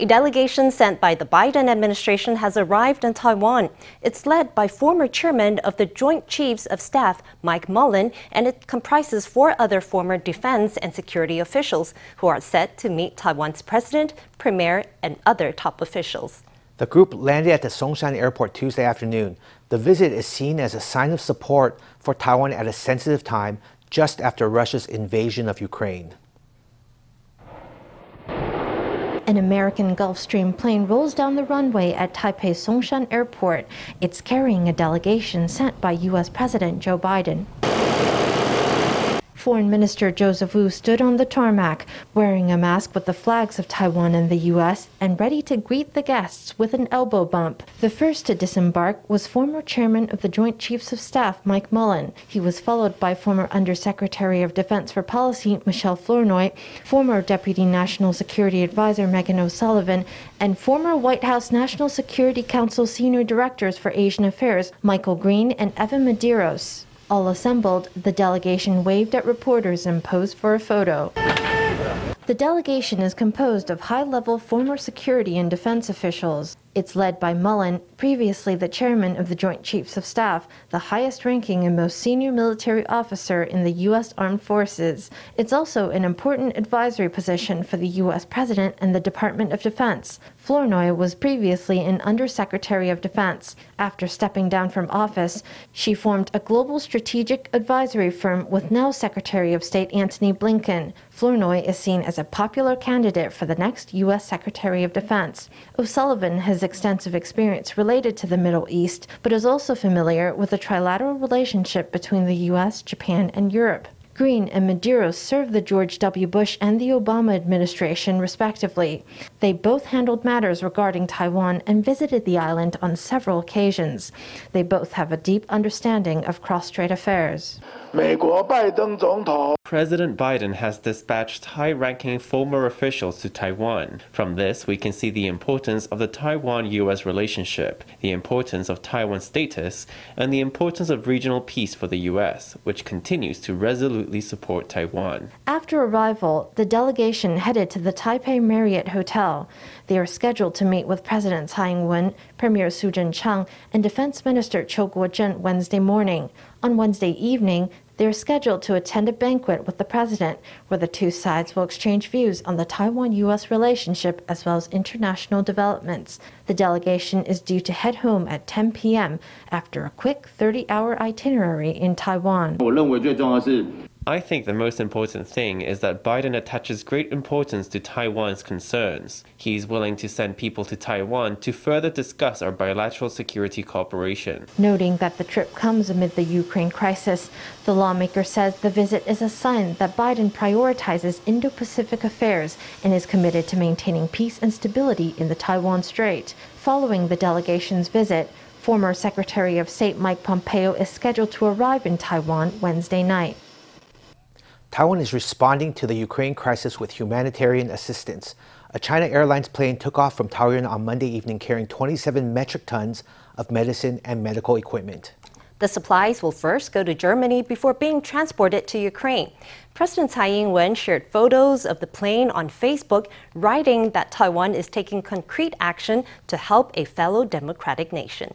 A delegation sent by the Biden administration has arrived in Taiwan. It's led by former chairman of the Joint Chiefs of Staff, Mike Mullen, and it comprises four other former defense and security officials who are set to meet Taiwan's president, premier, and other top officials. The group landed at the Songshan airport Tuesday afternoon. The visit is seen as a sign of support for Taiwan at a sensitive time just after Russia's invasion of Ukraine. An American Gulfstream plane rolls down the runway at Taipei Songshan Airport. It's carrying a delegation sent by U.S. President Joe Biden. Foreign Minister Joseph Wu stood on the tarmac, wearing a mask with the flags of Taiwan and the U.S., and ready to greet the guests with an elbow bump. The first to disembark was former chairman of the Joint Chiefs of Staff, Mike Mullen. He was followed by former Undersecretary of Defense for Policy, Michelle Flournoy, former Deputy National Security Advisor, Megan O'Sullivan, and former White House National Security Council Senior Directors for Asian Affairs, Michael Green and Evan Medeiros. All assembled, the delegation waved at reporters and posed for a photo. The delegation is composed of high level former security and defense officials. It's led by Mullen, previously the chairman of the Joint Chiefs of Staff, the highest ranking and most senior military officer in the U.S. Armed Forces. It's also an important advisory position for the U.S. President and the Department of Defense. Flournoy was previously an Undersecretary of Defense. After stepping down from office, she formed a global strategic advisory firm with now Secretary of State Antony Blinken. Flournoy is seen as a popular candidate for the next U.S. Secretary of Defense. O'Sullivan has extensive experience related to the Middle East, but is also familiar with the trilateral relationship between the U.S., Japan, and Europe. Green and Medeiros served the George W. Bush and the Obama administration, respectively. They both handled matters regarding Taiwan and visited the island on several occasions. They both have a deep understanding of cross strait affairs. President Biden has dispatched high ranking former officials to Taiwan. From this, we can see the importance of the Taiwan US relationship, the importance of Taiwan's status, and the importance of regional peace for the US, which continues to resolutely support Taiwan. After arrival, the delegation headed to the Taipei Marriott Hotel. They are scheduled to meet with President Tsai Ing wen, Premier Su Tseng-chang, and Defense Minister Chiu Kuo-cheng Wednesday morning. On Wednesday evening, they are scheduled to attend a banquet with the president, where the two sides will exchange views on the Taiwan U.S. relationship as well as international developments. The delegation is due to head home at 10 p.m. after a quick 30 hour itinerary in Taiwan. I think the most important thing is that Biden attaches great importance to Taiwan's concerns. He is willing to send people to Taiwan to further discuss our bilateral security cooperation. Noting that the trip comes amid the Ukraine crisis, the lawmaker says the visit is a sign that Biden prioritizes Indo Pacific affairs and is committed to maintaining peace and stability in the Taiwan Strait. Following the delegation's visit, former Secretary of State Mike Pompeo is scheduled to arrive in Taiwan Wednesday night. Taiwan is responding to the Ukraine crisis with humanitarian assistance. A China Airlines plane took off from Taoyuan on Monday evening carrying 27 metric tons of medicine and medical equipment. The supplies will first go to Germany before being transported to Ukraine. President Tsai Ing-wen shared photos of the plane on Facebook, writing that Taiwan is taking concrete action to help a fellow democratic nation.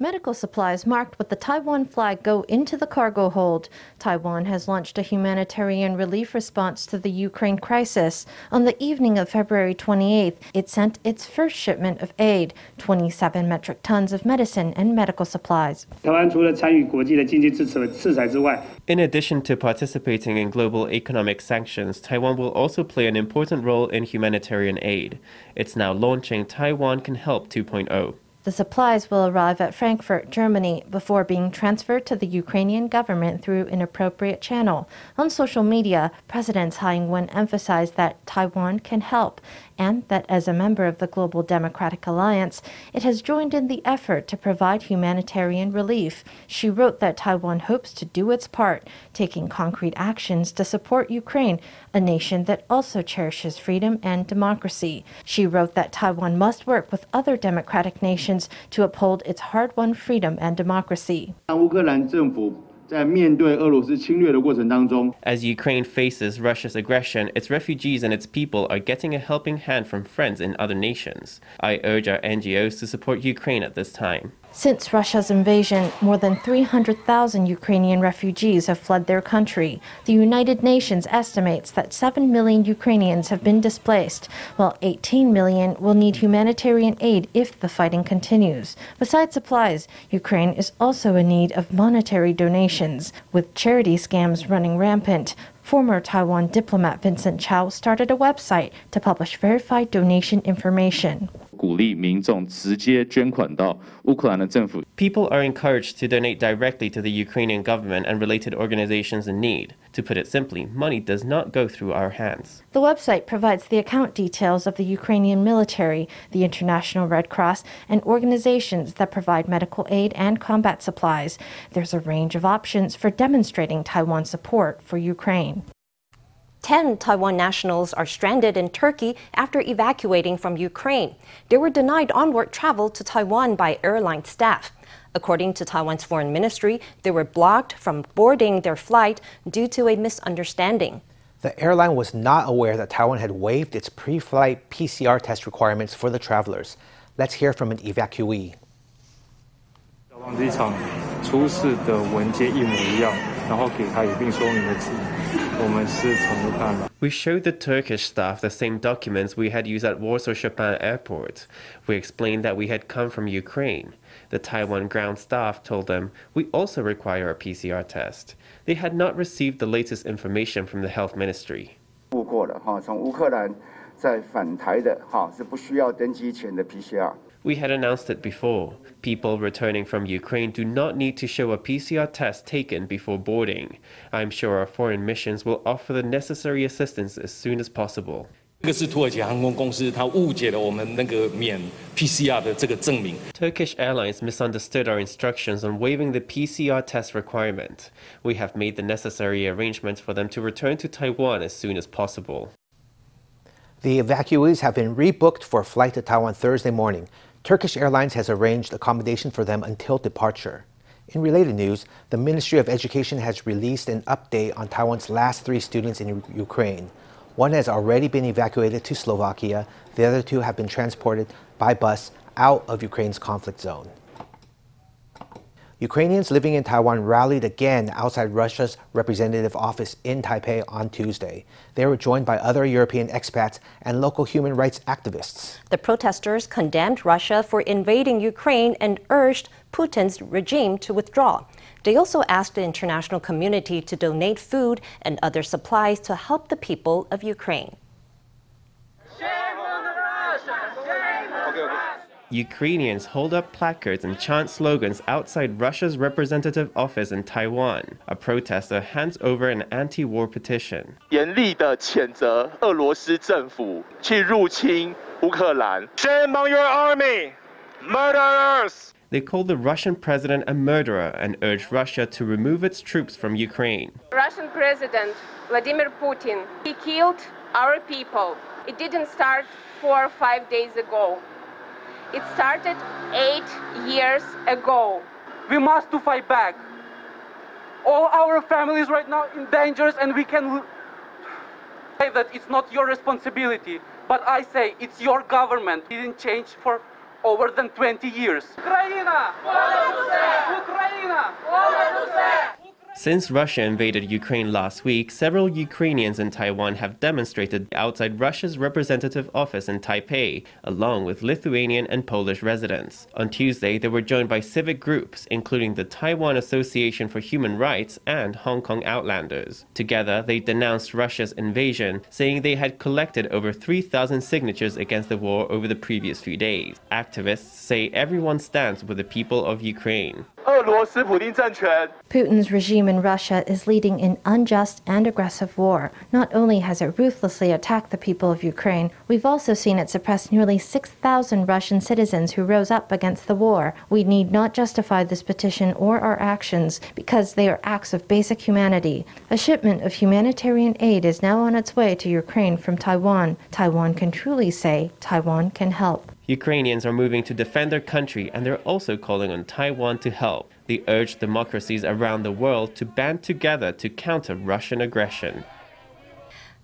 Medical supplies marked with the Taiwan flag go into the cargo hold. Taiwan has launched a humanitarian relief response to the Ukraine crisis. On the evening of February 28th, it sent its first shipment of aid 27 metric tons of medicine and medical supplies. In addition to participating in global economic sanctions, Taiwan will also play an important role in humanitarian aid. It's now launching Taiwan Can Help 2.0. The supplies will arrive at Frankfurt, Germany, before being transferred to the Ukrainian government through an appropriate channel. On social media, President Tsai Ing-wen emphasized that Taiwan can help and that as a member of the Global Democratic Alliance, it has joined in the effort to provide humanitarian relief. She wrote that Taiwan hopes to do its part, taking concrete actions to support Ukraine, a nation that also cherishes freedom and democracy. She wrote that Taiwan must work with other democratic nations to uphold its hard won freedom and democracy. 在面对俄罗斯侵略的过程当中，As Ukraine faces Russia's aggression, its refugees and its people are getting a helping hand from friends in other nations. I urge our NGOs to support Ukraine at this time. Since Russia's invasion, more than 300,000 Ukrainian refugees have fled their country. The United Nations estimates that 7 million Ukrainians have been displaced, while 18 million will need humanitarian aid if the fighting continues. Besides supplies, Ukraine is also in need of monetary donations, with charity scams running rampant. Former Taiwan diplomat Vincent Chao started a website to publish verified donation information. People are encouraged to donate directly to the Ukrainian government and related organizations in need. To put it simply, money does not go through our hands. The website provides the account details of the Ukrainian military, the International Red Cross, and organizations that provide medical aid and combat supplies. There's a range of options for demonstrating Taiwan's support for Ukraine. 10 Taiwan nationals are stranded in Turkey after evacuating from Ukraine. They were denied onward travel to Taiwan by airline staff. According to Taiwan's foreign ministry, they were blocked from boarding their flight due to a misunderstanding. The airline was not aware that Taiwan had waived its pre flight PCR test requirements for the travelers. Let's hear from an evacuee. 出示的文件一模一样，然后给他一并说明了字。我们是从武汉。We showed the Turkish staff the same documents we had used at Warsaw Chopin Airport. We explained that we had come from Ukraine. The Taiwan ground staff told them we also require a PCR test. They had not received the latest information from the health ministry. 过过了哈，从乌克兰在返台的哈是不需要登机前的 PCR。we had announced it before. People returning from Ukraine do not need to show a PCR test taken before boarding. I'm sure our foreign missions will offer the necessary assistance as soon as possible. 这个是土耳其航空公司，它误解了我们那个免 PCR 的这个证明。Turkish Airlines misunderstood our instructions on waiving the PCR test requirement. We have made the necessary arrangements for them to return to Taiwan as soon as possible. The evacuees have been rebooked for a flight to Taiwan Thursday morning. Turkish Airlines has arranged accommodation for them until departure. In related news, the Ministry of Education has released an update on Taiwan's last three students in Ukraine. One has already been evacuated to Slovakia, the other two have been transported by bus out of Ukraine's conflict zone. Ukrainians living in Taiwan rallied again outside Russia's representative office in Taipei on Tuesday. They were joined by other European expats and local human rights activists. The protesters condemned Russia for invading Ukraine and urged Putin's regime to withdraw. They also asked the international community to donate food and other supplies to help the people of Ukraine. Ukrainians hold up placards and chant slogans outside Russia's representative office in Taiwan. A protester hands over an anti-war petition. 严厉的谴责俄罗斯政府去入侵乌克兰。Shame on your army, murderers! They called the Russian president a murderer and urged Russia to remove its troops from Ukraine. Russian President Vladimir Putin, he killed our people. It didn't start four or five days ago. It started eight years ago. We must to fight back. All our families right now in danger and we can say that it's not your responsibility. But I say it's your government. It didn't change for over than 20 years. Ukraine! Ukraine! Since Russia invaded Ukraine last week, several Ukrainians in Taiwan have demonstrated outside Russia's representative office in Taipei, along with Lithuanian and Polish residents. On Tuesday, they were joined by civic groups, including the Taiwan Association for Human Rights and Hong Kong Outlanders. Together, they denounced Russia's invasion, saying they had collected over 3,000 signatures against the war over the previous few days. Activists say everyone stands with the people of Ukraine. Putin's regime in Russia is leading an unjust and aggressive war. Not only has it ruthlessly attacked the people of Ukraine, we've also seen it suppress nearly 6,000 Russian citizens who rose up against the war. We need not justify this petition or our actions because they are acts of basic humanity. A shipment of humanitarian aid is now on its way to Ukraine from Taiwan. Taiwan can truly say Taiwan can help. Ukrainians are moving to defend their country and they're also calling on Taiwan to help. They urged democracies around the world to band together to counter Russian aggression.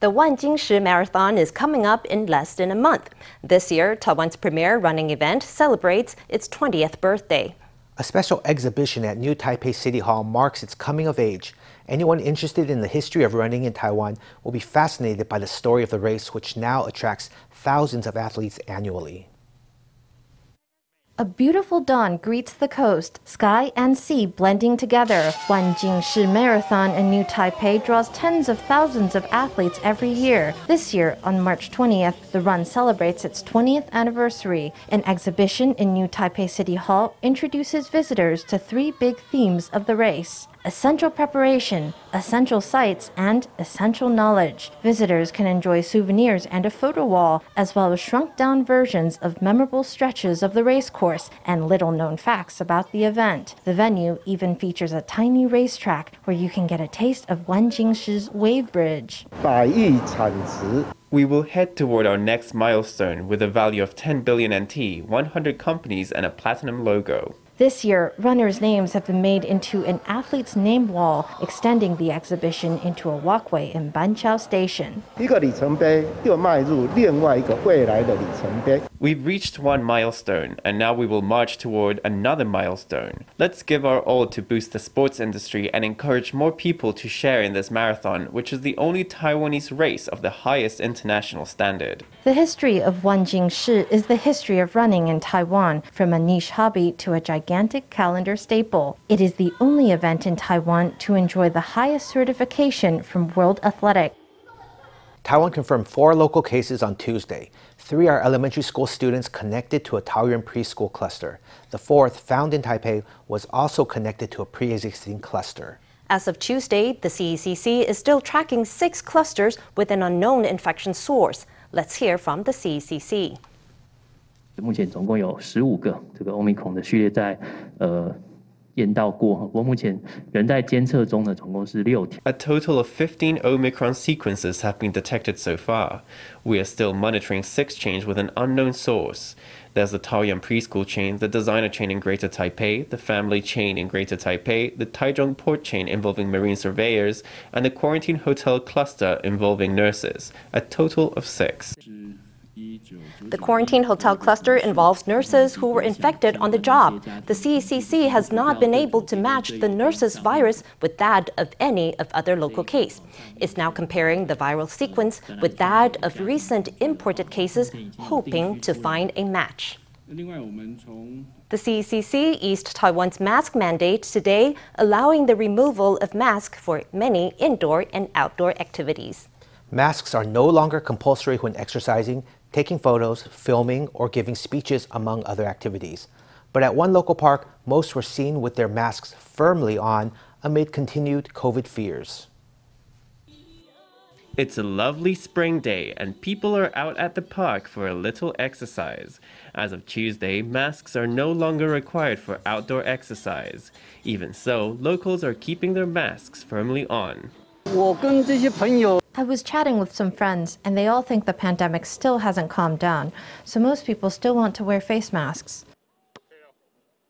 The Wan Jin Shi Marathon is coming up in less than a month. This year, Taiwan's premier running event celebrates its 20th birthday. A special exhibition at New Taipei City Hall marks its coming of age. Anyone interested in the history of running in Taiwan will be fascinated by the story of the race, which now attracts thousands of athletes annually. A beautiful dawn greets the coast, sky and sea blending together. Wan Jin Shi Marathon in New Taipei draws tens of thousands of athletes every year. This year, on March 20th, the run celebrates its 20th anniversary. An exhibition in New Taipei City Hall introduces visitors to three big themes of the race essential preparation, essential sights, and essential knowledge. Visitors can enjoy souvenirs and a photo wall, as well as shrunk down versions of memorable stretches of the race course and little known facts about the event. The venue even features a tiny racetrack where you can get a taste of Wan Jin Shi's wave bridge. We will head toward our next milestone with a value of 10 billion NT, 100 companies, and a platinum logo. This year, runners' names have been made into an athlete's name wall, extending the exhibition into a walkway in Banqiao Station. We've reached one milestone, and now we will march toward another milestone. Let's give our all to boost the sports industry and encourage more people to share in this marathon, which is the only Taiwanese race of the highest international standard. The history of Wan Jin Shi is the history of running in Taiwan, from a niche hobby to a gigantic calendar staple. It is the only event in Taiwan to enjoy the highest certification from World Athletics. Taiwan confirmed four local cases on Tuesday. Three are elementary school students connected to a Taoyuan preschool cluster. The fourth, found in Taipei, was also connected to a pre existing cluster. As of Tuesday, the CECC is still tracking six clusters with an unknown infection source. Let's hear from the CECC. 目前总共有十五个这个 Omicron 的序列在呃 验到过，不过目前仍在监测中的总共是六条。 A total of 15 Omicron sequences have been detected so far. We are still monitoring six chains with an unknown source. There's the Taoyuan preschool chain, the designer chain in Greater Taipei, the family chain in Greater Taipei, the Taichung port chain involving marine surveyors, and the quarantine hotel cluster involving nurses. A total of six. The quarantine hotel cluster involves nurses who were infected on the job. The CECC has not been able to match the nurses' virus with that of any of other local case. It's now comparing the viral sequence with that of recent imported cases, hoping to find a match. The CECC eased Taiwan's mask mandate today, allowing the removal of masks for many indoor and outdoor activities. Masks are no longer compulsory when exercising, taking photos, filming, or giving speeches, among other activities. But at one local park, most were seen with their masks firmly on amid continued COVID fears. It's a lovely spring day, and people are out at the park for a little exercise. As of Tuesday, masks are no longer required for outdoor exercise. Even so, locals are keeping their masks firmly on. I was chatting with some friends, and they all think the pandemic still hasn't calmed down, so most people still want to wear face masks.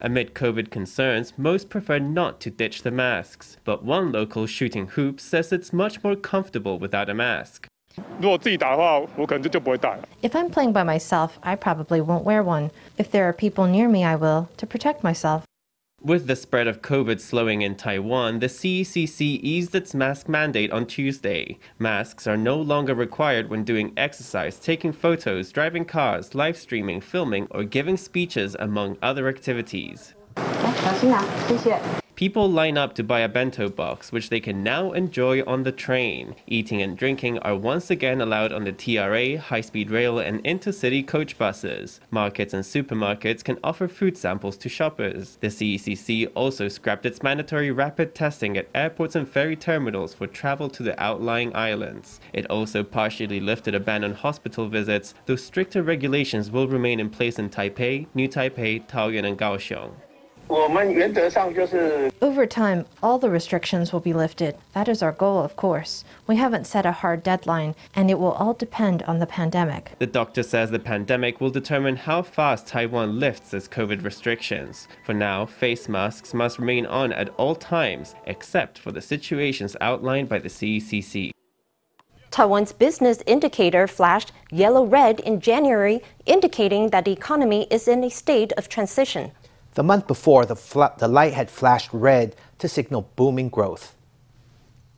Amid COVID concerns, most prefer not to ditch the masks, but one local shooting hoop says it's much more comfortable without a mask. If I'm playing by myself, I probably won't wear one. If there are people near me, I will, to protect myself. With the spread of COVID slowing in Taiwan, the CECC eased its mask mandate on Tuesday. Masks are no longer required when doing exercise, taking photos, driving cars, live streaming, filming, or giving speeches, among other activities. People line up to buy a bento box, which they can now enjoy on the train. Eating and drinking are once again allowed on the TRA, high speed rail, and intercity coach buses. Markets and supermarkets can offer food samples to shoppers. The CECC also scrapped its mandatory rapid testing at airports and ferry terminals for travel to the outlying islands. It also partially lifted a ban on hospital visits, though stricter regulations will remain in place in Taipei, New Taipei, Taoyuan, and Kaohsiung. Over time, all the restrictions will be lifted. That is our goal, of course. We haven't set a hard deadline, and it will all depend on the pandemic. The doctor says the pandemic will determine how fast Taiwan lifts its COVID restrictions. For now, face masks must remain on at all times, except for the situations outlined by the CECC. Taiwan's business indicator flashed yellow red in January, indicating that the economy is in a state of transition. The month before, the, fl- the light had flashed red to signal booming growth.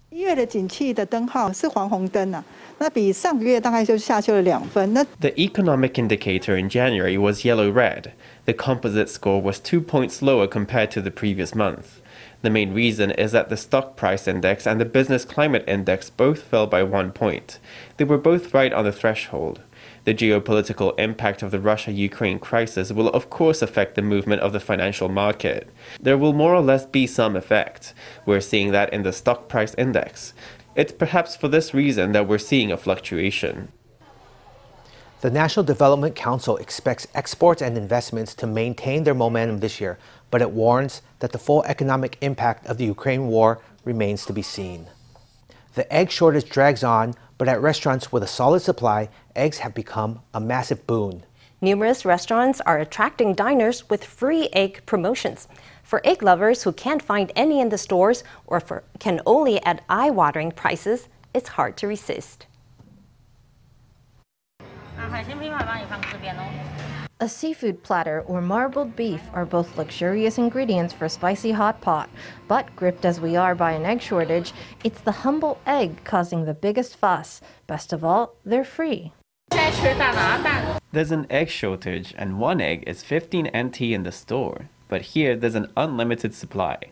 一月的景气的灯号是黄红灯啊，那比上个月大概就下修了两分。那 The economic indicator in January was yellow red. The composite score was two points lower compared to the previous month. The main reason is that the stock price index and the business climate index both fell by one point. They were both right on the threshold. The geopolitical impact of the Russia Ukraine crisis will, of course, affect the movement of the financial market. There will more or less be some effect. We're seeing that in the stock price index. It's perhaps for this reason that we're seeing a fluctuation. The National Development Council expects exports and investments to maintain their momentum this year, but it warns that the full economic impact of the Ukraine war remains to be seen. The egg shortage drags on, but at restaurants with a solid supply, eggs have become a massive boon. Numerous restaurants are attracting diners with free egg promotions. For egg lovers who can't find any in the stores or for, can only at eye watering prices, it's hard to resist. Uh, A seafood platter or marbled beef are both luxurious ingredients for a spicy hot pot, but gripped as we are by an egg shortage, it's the humble egg causing the biggest fuss. Best of all, they're free. There's an egg shortage, and one egg is 15 NT in the store. But here, there's an unlimited supply.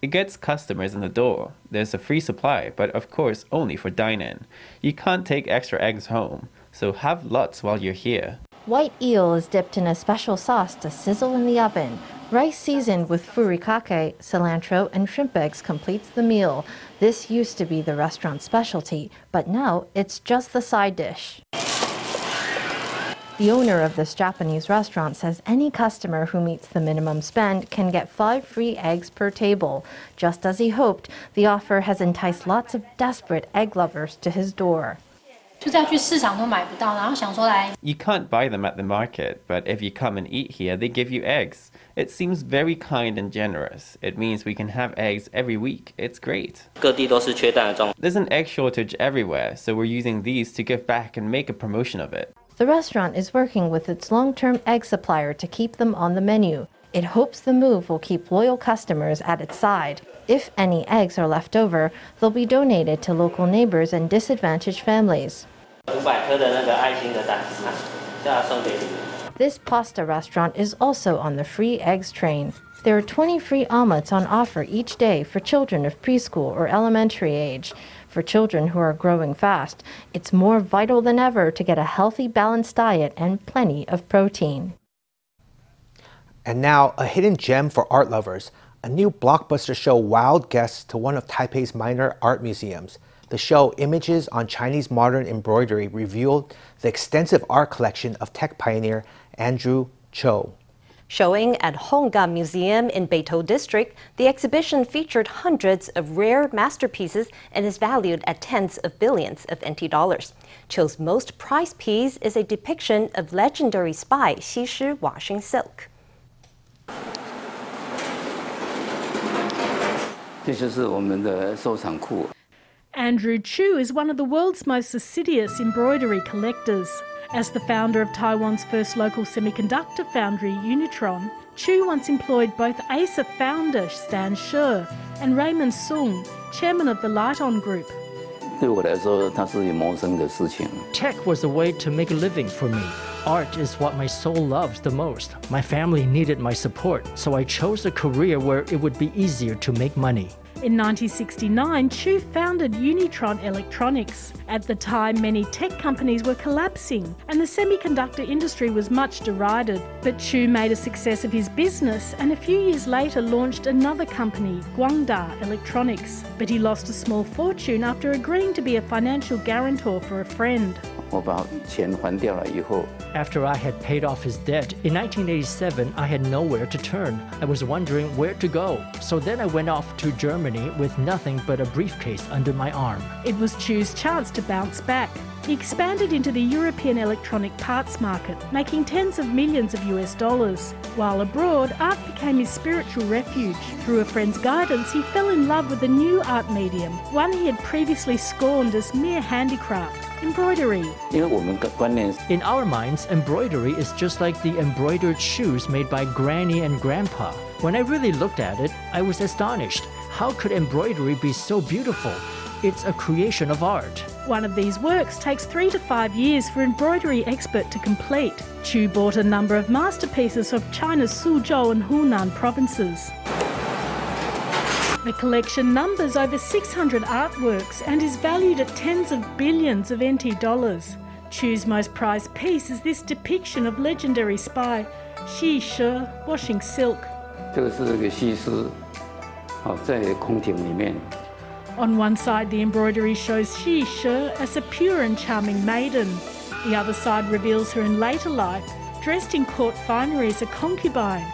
It gets customers in the door. There's a free supply, but of course only for dine in. You can't take extra eggs home, so have lots while you're here. White eel is dipped in a special sauce to sizzle in the oven. Rice seasoned with furikake, cilantro, and shrimp eggs completes the meal. This used to be the restaurant's specialty, but now it's just the side dish. The owner of this Japanese restaurant says any customer who meets the minimum spend can get five free eggs per table. Just as he hoped, the offer has enticed lots of desperate egg lovers to his door. You can't buy them at the market, but if you come and eat here, they give you eggs. It seems very kind and generous. It means we can have eggs every week. It's great. There's an egg shortage everywhere, so we're using these to give back and make a promotion of it. The restaurant is working with its long term egg supplier to keep them on the menu. It hopes the move will keep loyal customers at its side. If any eggs are left over, they'll be donated to local neighbors and disadvantaged families. This pasta restaurant is also on the free eggs train. There are 20 free omelets on offer each day for children of preschool or elementary age. For children who are growing fast, it's more vital than ever to get a healthy, balanced diet and plenty of protein. And now, a hidden gem for art lovers. A new blockbuster show wowed guests to one of Taipei's minor art museums. The show Images on Chinese Modern Embroidery revealed the extensive art collection of tech pioneer Andrew Chu. Showing at Hongga Museum in Beitou District, the exhibition featured hundreds of rare masterpieces and is valued at tens of billions of NT dollars. Chu's most prized piece is a depiction of legendary spy Xi Shi washing silk. Andrew Chu is one of the world's most assiduous embroidery collectors. As the founder of Taiwan's first local semiconductor foundry, Unitron, Chu once employed both Acer founder Stan Shih and Raymond Soong, chairman of the Lite-On Group. Tech was a way to make a living for me. Art is what my soul loves the most. My family needed my support, so I chose a career where it would be easier to make money. In 1969, Chu founded Unitron Electronics. At the time, many tech companies were collapsing and the semiconductor industry was much derided. But Chu made a success of his business and a few years later launched another company, Guangda Electronics. But he lost a small fortune after agreeing to be a financial guarantor for a friend. 我把钱还掉了以后， After I had paid off his debt, in 1987 I had nowhere to turn. I was wondering where to go. So then I went off to Germany with nothing but a briefcase under my arm. It was Chu's chance to bounce back. He expanded into the European electronic parts market, making tens of millions of US dollars. While abroad, art became his spiritual refuge. Through a friend's guidance, he fell in love with a new art medium, one he had previously scorned as mere handicraft embroidery. In our minds, embroidery is just like the embroidered shoes made by Granny and Grandpa. When I really looked at it, I was astonished. How could embroidery be so beautiful? It's a creation of art. One of these works takes three to five years for embroidery expert to complete. Chu bought a number of masterpieces of China's Suzhou and Hunan provinces. The collection numbers over 600 artworks and is valued at tens of billions of NT dollars. Chu's most prized piece is this depiction of legendary spy Xi Shi washing silk. 这个是这个西施，好在宫廷里面 on one side, the embroidery shows Xi Shi as a pure and charming maiden. The other side reveals her in later life, dressed in court finery as a concubine.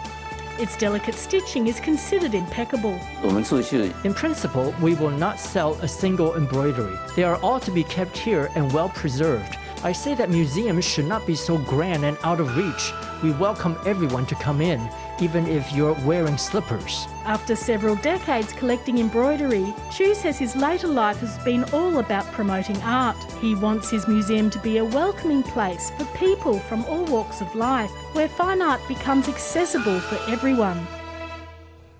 Its delicate stitching is considered impeccable. In principle, we will not sell a single embroidery. They are all to be kept here and well preserved. I say that museums should not be so grand and out of reach. We welcome everyone to come in, even if you're wearing slippers. After several decades collecting embroidery, Chu says his later life has been all about promoting art. He wants his museum to be a welcoming place for people from all walks of life, where fine art becomes accessible for everyone.